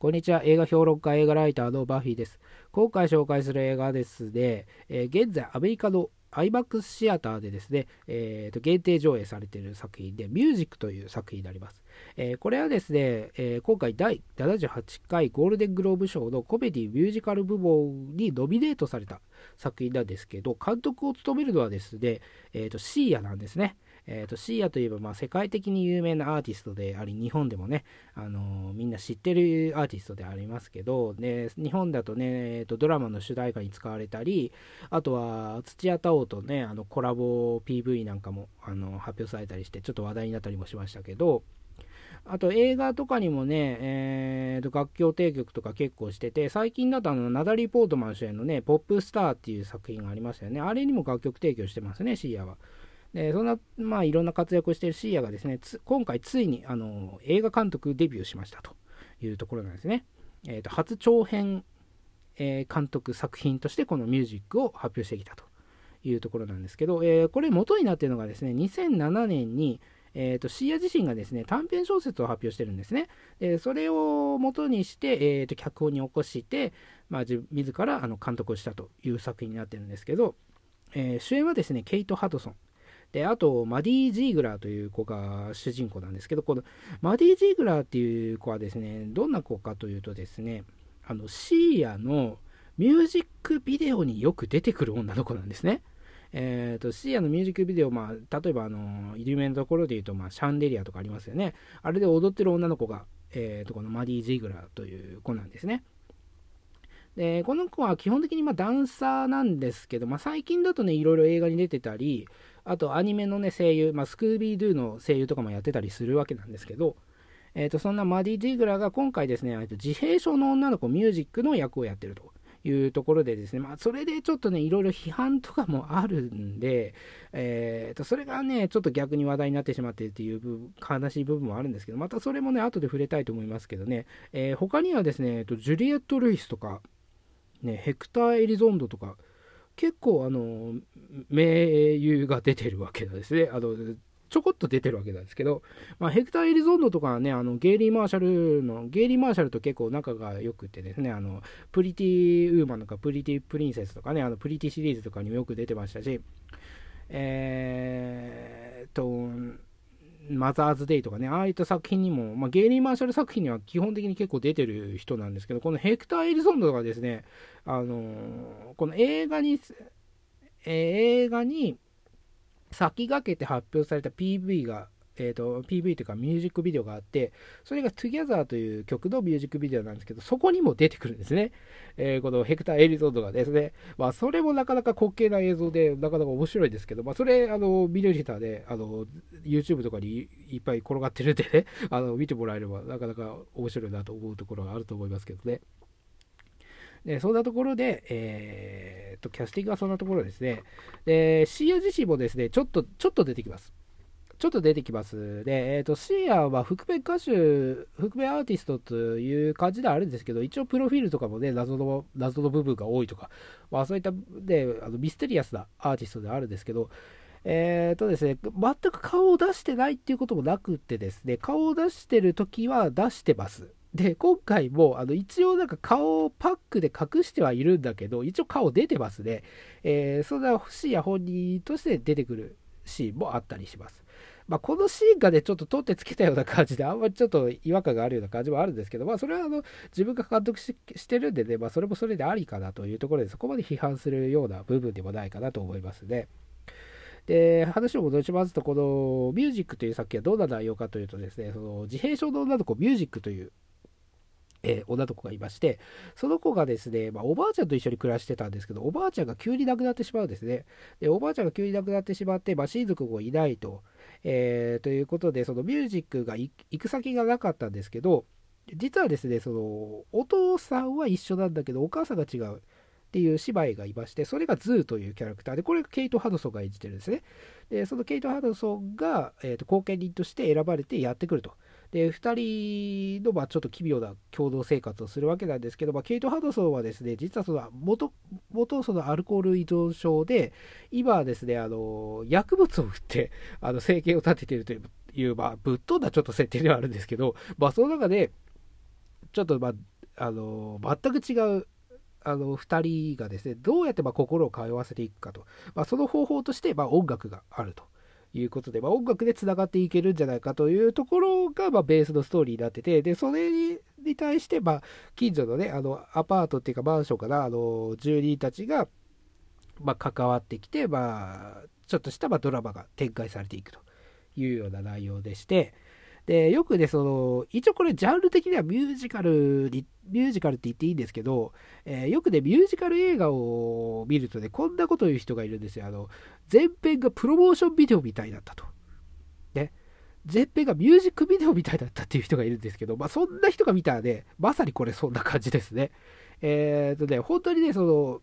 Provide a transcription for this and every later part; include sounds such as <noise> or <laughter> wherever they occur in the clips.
こんにちは。映画評論家、映画ライターのバフィーです。今回紹介する映画ですね、えー、現在アメリカの IMAX シアターでですね、えー、と限定上映されている作品で、ミュージックという作品になります。えー、これはですね、えー、今回第78回ゴールデングローブ賞のコメディミュージカル部門にノミネートされた作品なんですけど、監督を務めるのはですね、えー、とシーヤなんですね。えーと、シーアといえば、まあ、世界的に有名なアーティストであり日本でもね、あのー、みんな知ってるアーティストでありますけど、ね、日本だとね、えーと、ドラマの主題歌に使われたりあとは土屋太鳳とねあのコラボ PV なんかもあの発表されたりしてちょっと話題になったりもしましたけどあと映画とかにもね、えー、と楽曲提供とか結構してて、最近だとあのナダリー・ポートマン主演のね、ポップスターっていう作品がありましたよね。あれにも楽曲提供してますね、シーアは。でそんな、まあ、いろんな活躍をしているシーヤがですね、今回ついにあの映画監督デビューしましたというところなんですね。えーと、初長編、えー、監督作品としてこのミュージックを発表してきたというところなんですけど、えー、これ元になっているのがですね、2007年に、えーと、シーヤ自身がですね短編小説を発表してるんですね。でそれを元にして、えーと、脚本に起こして、まあ、自らあの監督をしたという作品になってるんですけど、えー、主演はですねケイト・ハドソン。で、あと、マディ・ジーグラーという子が主人公なんですけど、このマディ・ジーグラーっていう子はですね、どんな子かというとですね、あの、シーヤのミュージックビデオによく出てくる女の子なんですね。えーと、シーヤのミュージックビデオ、まあ、例えばあの有名なところで言うと、まあ、シャンデリアとかありますよね。あれで踊ってる女の子が、えーと、このマディ・ジーグラーという子なんですね。でこの子は基本的にまダンサーなんですけど、まあ、最近だとねいろいろ映画に出てたりあとアニメのね声優、まあ、スクービードゥの声優とかもやってたりするわけなんですけど、えー、とそんなマディ・ジーグラが今回ですね、自閉症の女の子ミュージックの役をやってるというところでですね、まあ、それでちょっとね、いろいろ批判とかもあるんで、えー、とそれがね、ちょっと逆に話題になってしまっているっていう悲しい部分もあるんですけど、またそれもね、後で触れたいと思いますけどね、えー、他にはですね、えー、とジュリエット・ルイスとか、ね、ヘクター・エリゾンドとか、結構あの名優が出てるわけなんですね。あのちょこっと出てるわけなんですけど、まあ、ヘクター・エリゾンドとかはね、あのゲイリー・マーシャルの、ゲイリー・マーシャルと結構仲が良くてですね、あのプリティ・ウーマンとかプリティ・プリンセスとかね、あのプリティシリーズとかにもよく出てましたし、えー、っと、マザーズデイとかね、ああいった作品にも、まあ、ゲイリー・マーシャル作品には基本的に結構出てる人なんですけど、このヘクター・エリソンドがですね、あの、この映画に、えー、映画に先駆けて発表された PV がえーと、PV というかミュージックビデオがあってそれが Together という曲のミュージックビデオなんですけどそこにも出てくるんですね、えー、このヘクター・エリゾンドがですね、まあ、それもなかなか滑稽な映像でなかなか面白いですけど、まあ、それあの見れる人はねあの YouTube とかにいっぱい転がってるんでね <laughs> あの見てもらえればなかなか面白いなと思うところがあると思いますけどねでそんなところで、えーと、キャスティングはそんなところですね。で、シーア自身もですね、ちょっと、ちょっと出てきます。ちょっと出てきます。で、えっ、ー、と、シーアは覆面歌手、覆面アーティストという感じではあるんですけど、一応プロフィールとかもね、謎の、謎の部分が多いとか、まあそういったで、あのミステリアスなアーティストであるんですけど、えっ、ー、とですね、全く顔を出してないっていうこともなくってですね、顔を出してる時は出してます。で、今回も、あの、一応なんか顔をパックで隠してはいるんだけど、一応顔出てますね。えー、そんなシーア本人として出てくるシーンもあったりします。まあ、このシーンがね、ちょっと取ってつけたような感じで、あんまりちょっと違和感があるような感じもあるんですけど、まあ、それはあの自分が監督してるんでね、まあ、それもそれでありかなというところで、そこまで批判するような部分でもないかなと思いますね。で、話を戻しますと、このミュージックという作品はどんな内容かというとですね、その自閉症の女の子、ミュージックというえー、女の子がいまして、その子がですね、まあ、おばあちゃんと一緒に暮らしてたんですけど、おばあちゃんが急に亡くなってしまうんですね。で、おばあちゃんが急に亡くなってしまって、まあ、親族もいないと。えー、ということで、そのミュージックが行く先がなかったんですけど、実はですね、その、お父さんは一緒なんだけど、お母さんが違う。っていう姉妹がいまして、それがズーというキャラクターで、これがケイト・ハドソンが演じてるんですね。で、そのケイト・ハドソンが、えーと、後見人として選ばれてやってくると。で、2人の、まあ、ちょっと奇妙な共同生活をするわけなんですけど、まあ、ケイト・ハドソンはですね、実はその元、元そのアルコール依存症で、今はですね、あの、薬物を売って、<laughs> あの、生計を立てているという、まあ、ぶっ飛んだちょっと設定ではあるんですけど、まあ、その中で、ちょっと、まあ、あの全く違うあの2人がですねどうやってま心を通わせていくかと、まあ、その方法としてま音楽があると。いうことで、まあ、音楽でつながっていけるんじゃないかというところがまベースのストーリーになっててでそれにに対してま近所のねあのアパートっていうかマンションかなあの住人たちがま関わってきて、まあ、ちょっとしたまドラマが展開されていくというような内容でして、で、よくね、その、一応これジャンル的にはミュージカルに、ミュージカルって言っていいんですけど、えー、よくね、ミュージカル映画を見るとね、こんなこと言う人がいるんですよ。あの、前編がプロモーションビデオみたいだったと。ね。前編がミュージックビデオみたいだったっていう人がいるんですけど、まあ、そんな人が見たらね、まさにこれそんな感じですね。えー、っとね、本当にね、その、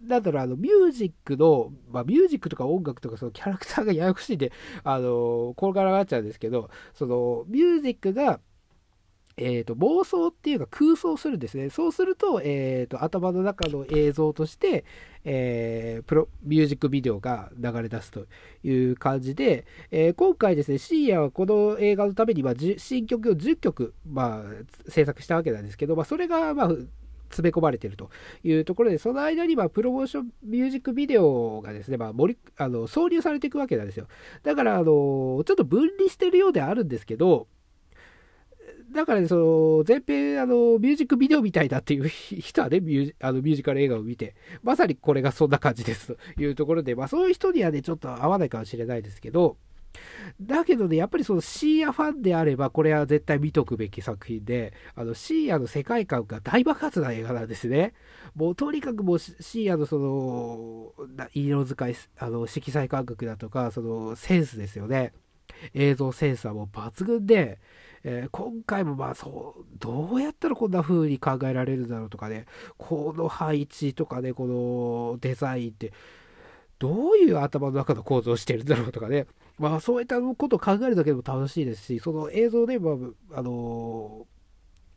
なんだろう、あの、ミュージックの、まあ、ミュージックとか音楽とか、そのキャラクターがややこしいんで、<laughs> あの、これからがっちゃうんですけど、その、ミュージックが、えーと、妄想っていうか空想するんですね。そうすると,、えーと、頭の中の映像として、えー、プロミュージックビデオが流れ出すという感じで、えー、今回ですね、深夜はこの映画のために、まあ、新曲を10曲、まあ、制作したわけなんですけど、まあ、それが、まあ、詰め込まれているというところで、その間にまプロモーションミュージックビデオがですね、まあ、盛りあの挿入されていくわけなんですよ。だから、あのちょっと分離してるようであるんですけど、だからね、その、前編、あの、ミュージックビデオみたいだっていう人はね、ミュージあのミュージカル映画を見て、まさにこれがそんな感じですというところで、まあそういう人にはね、ちょっと合わないかもしれないですけど、だけどね、やっぱりそのシーヤファンであれば、これは絶対見とくべき作品で、あの、シーヤの世界観が大爆発な映画なんですね。もうとにかくもうシーヤのその、色使い、あの、色彩感覚だとか、そのセンスですよね。映像センスはも抜群で、えー、今回もまあそう、どうやったらこんな風に考えられるだろうとかね、この配置とかね、このデザインって、どういう頭の中の構造をしてるんだろうとかね、<laughs> まあそういったことを考えるだけでも楽しいですし、その映像で、まあ、あの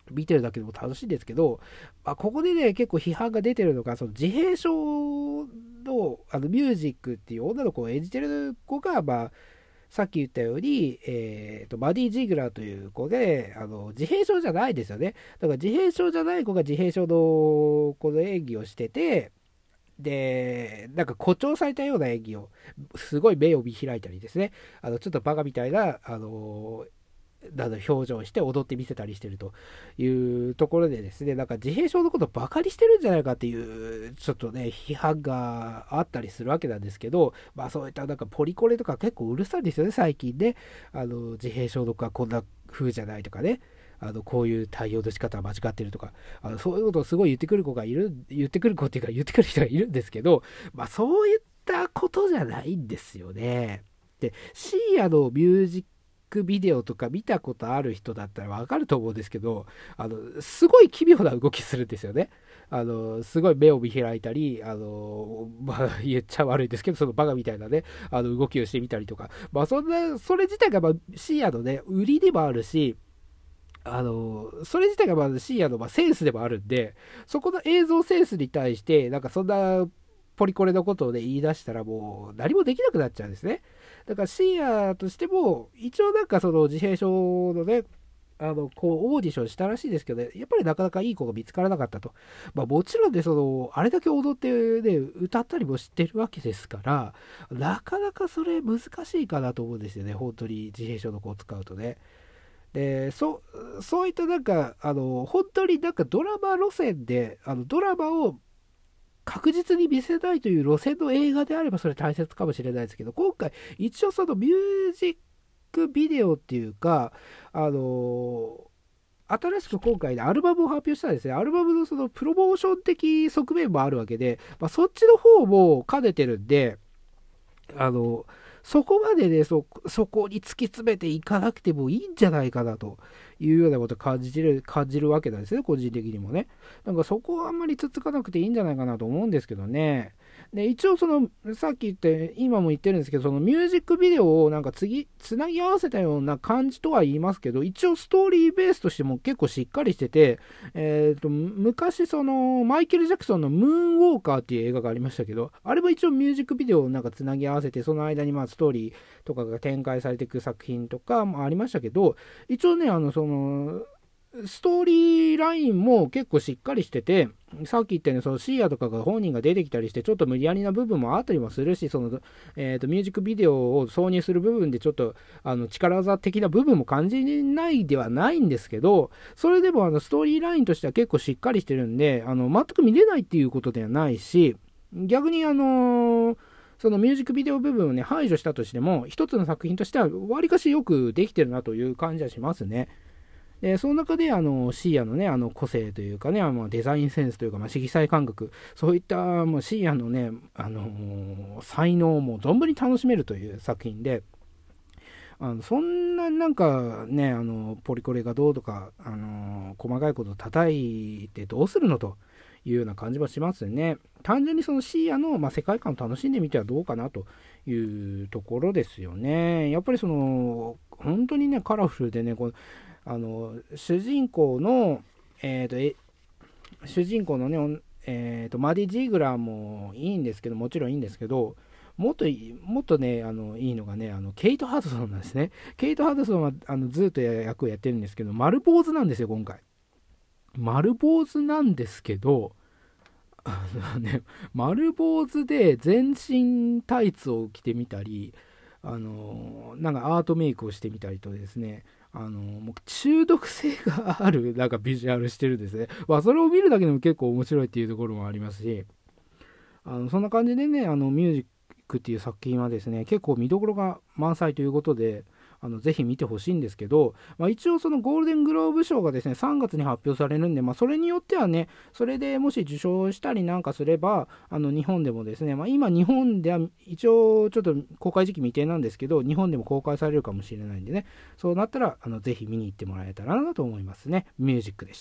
ー、見てるだけでも楽しいんですけど、まあ、ここでね、結構批判が出てるのが、その自閉症のあのミュージックっていう女の子を演じてる子が、まあ、さっき言ったように、えーと、マディ・ジグラーという子であの自閉症じゃないですよね。だから自閉症じゃない子が自閉症の子の演技をしてて、で、なんか誇張されたような演技を、すごい目を見開いたりですね、あのちょっとバカみたいな、あのなど表情をして踊ってみせたりしてるというところでですね、なんか自閉症のことバカにしてるんじゃないかっていう、ちょっとね、批判があったりするわけなんですけど、まあそういったなんかポリコレとか結構うるさいんですよね、最近ね。あの、自閉症の子はこんな風じゃないとかね。あのこういう対応の仕方は間違ってるとかあのそういうことをすごい言ってくる子がいる言ってくる子っていうか言ってくる人がいるんですけど、まあ、そういったことじゃないんですよね。で深夜のミュージックビデオとか見たことある人だったらわかると思うんですけどあのすごい奇妙な動きするんですよね。あのすごい目を見開いたりあの、まあ、言っちゃ悪いですけどそのバカみたいなねあの動きをしてみたりとか、まあ、そんなそれ自体がまあ深夜のね売りでもあるしあの、それ自体がまず深夜のまセンスでもあるんで、そこの映像センスに対して、なんかそんなポリコレのことをね、言い出したらもう何もできなくなっちゃうんですね。だから深夜としても、一応なんかその自閉症のね、あの、こう、オーディションしたらしいですけどね、やっぱりなかなかいい子が見つからなかったと。まあもちろんね、その、あれだけ踊ってね、歌ったりもしてるわけですから、なかなかそれ難しいかなと思うんですよね、本当に自閉症の子を使うとね。でそそういったなんかあの本当になんかドラマ路線であのドラマを確実に見せたいという路線の映画であればそれ大切かもしれないですけど今回一応そのミュージックビデオっていうかあの新しく今回でアルバムを発表したんですね。アルバムのそのプロモーション的側面もあるわけで、まあ、そっちの方も兼ねてるんで、あの、そこまでねそ、そこに突き詰めていかなくてもいいんじゃないかなというようなことを感じる、感じるわけなんですね、個人的にもね。なんかそこはあんまりつつかなくていいんじゃないかなと思うんですけどね。で、一応その、さっき言って、今も言ってるんですけど、そのミュージックビデオをなんか次、つなぎ合わせたような感じとは言いますけど、一応ストーリーベースとしても結構しっかりしてて、えっ、ー、と、昔その、マイケル・ジャクソンのムーンウォーカーっていう映画がありましたけど、あれも一応ミュージックビデオをなんかつなぎ合わせて、その間にまあストーリーとかが展開されていく作品とかもありましたけど、一応ね、あの、その、ストーリーラインも結構しっかりしてて、さっき言ったようにそのシーアとかが本人が出てきたりして、ちょっと無理やりな部分もあったりもするし、その、えーと、ミュージックビデオを挿入する部分でちょっとあの力技的な部分も感じないではないんですけど、それでもあのストーリーラインとしては結構しっかりしてるんで、あの全く見れないっていうことではないし、逆にあのーそのミュージックビデオ部分をね、排除したとしても、一つの作品としては、わりかしよくできてるなという感じはしますね。でその中であのシーアのねあの個性というかねあのデザインセンスというか、まあ、色彩感覚そういったもうシーアのねあの才能も存分に楽しめるという作品であのそんななんかねあのポリコレがどうとかあの細かいことを叩いてどうするのというような感じはしますね。単純にそのシーアの、まあ、世界観を楽しんでみてはどうかなというところですよね。やっぱりその本当にねカラフルでねこのあの主人公の、えーと、え主人公のね、えーと、マディ・ジーグラーもいいんですけどもちろんいいんですけどもっともっとねあのいいのがねあのケイト・ハドソンなんですねケイト・ハドソンはあのずっと役をやってるんですけど丸坊主なんですよ今回丸坊主なんですけどあのね丸坊主で全身タイツを着てみたりあのなんかアートメイクをしてみたりとですねあのもう中毒性があるなんかビジュアルしてるんですね。まあ、それを見るだけでも結構面白いっていうところもありますし、あのそんな感じでね、あのミュージックっていう作品はですね、結構見どころが満載ということで、あのぜひ見てほしいんですけど、まあ、一応そのゴールデングローブ賞がですね3月に発表されるんで、まあ、それによってはねそれでもし受賞したりなんかすればあの日本でもですね、まあ、今日本では一応ちょっと公開時期未定なんですけど日本でも公開されるかもしれないんでねそうなったらあのぜひ見に行ってもらえたらなと思いますね。ミュージックでした。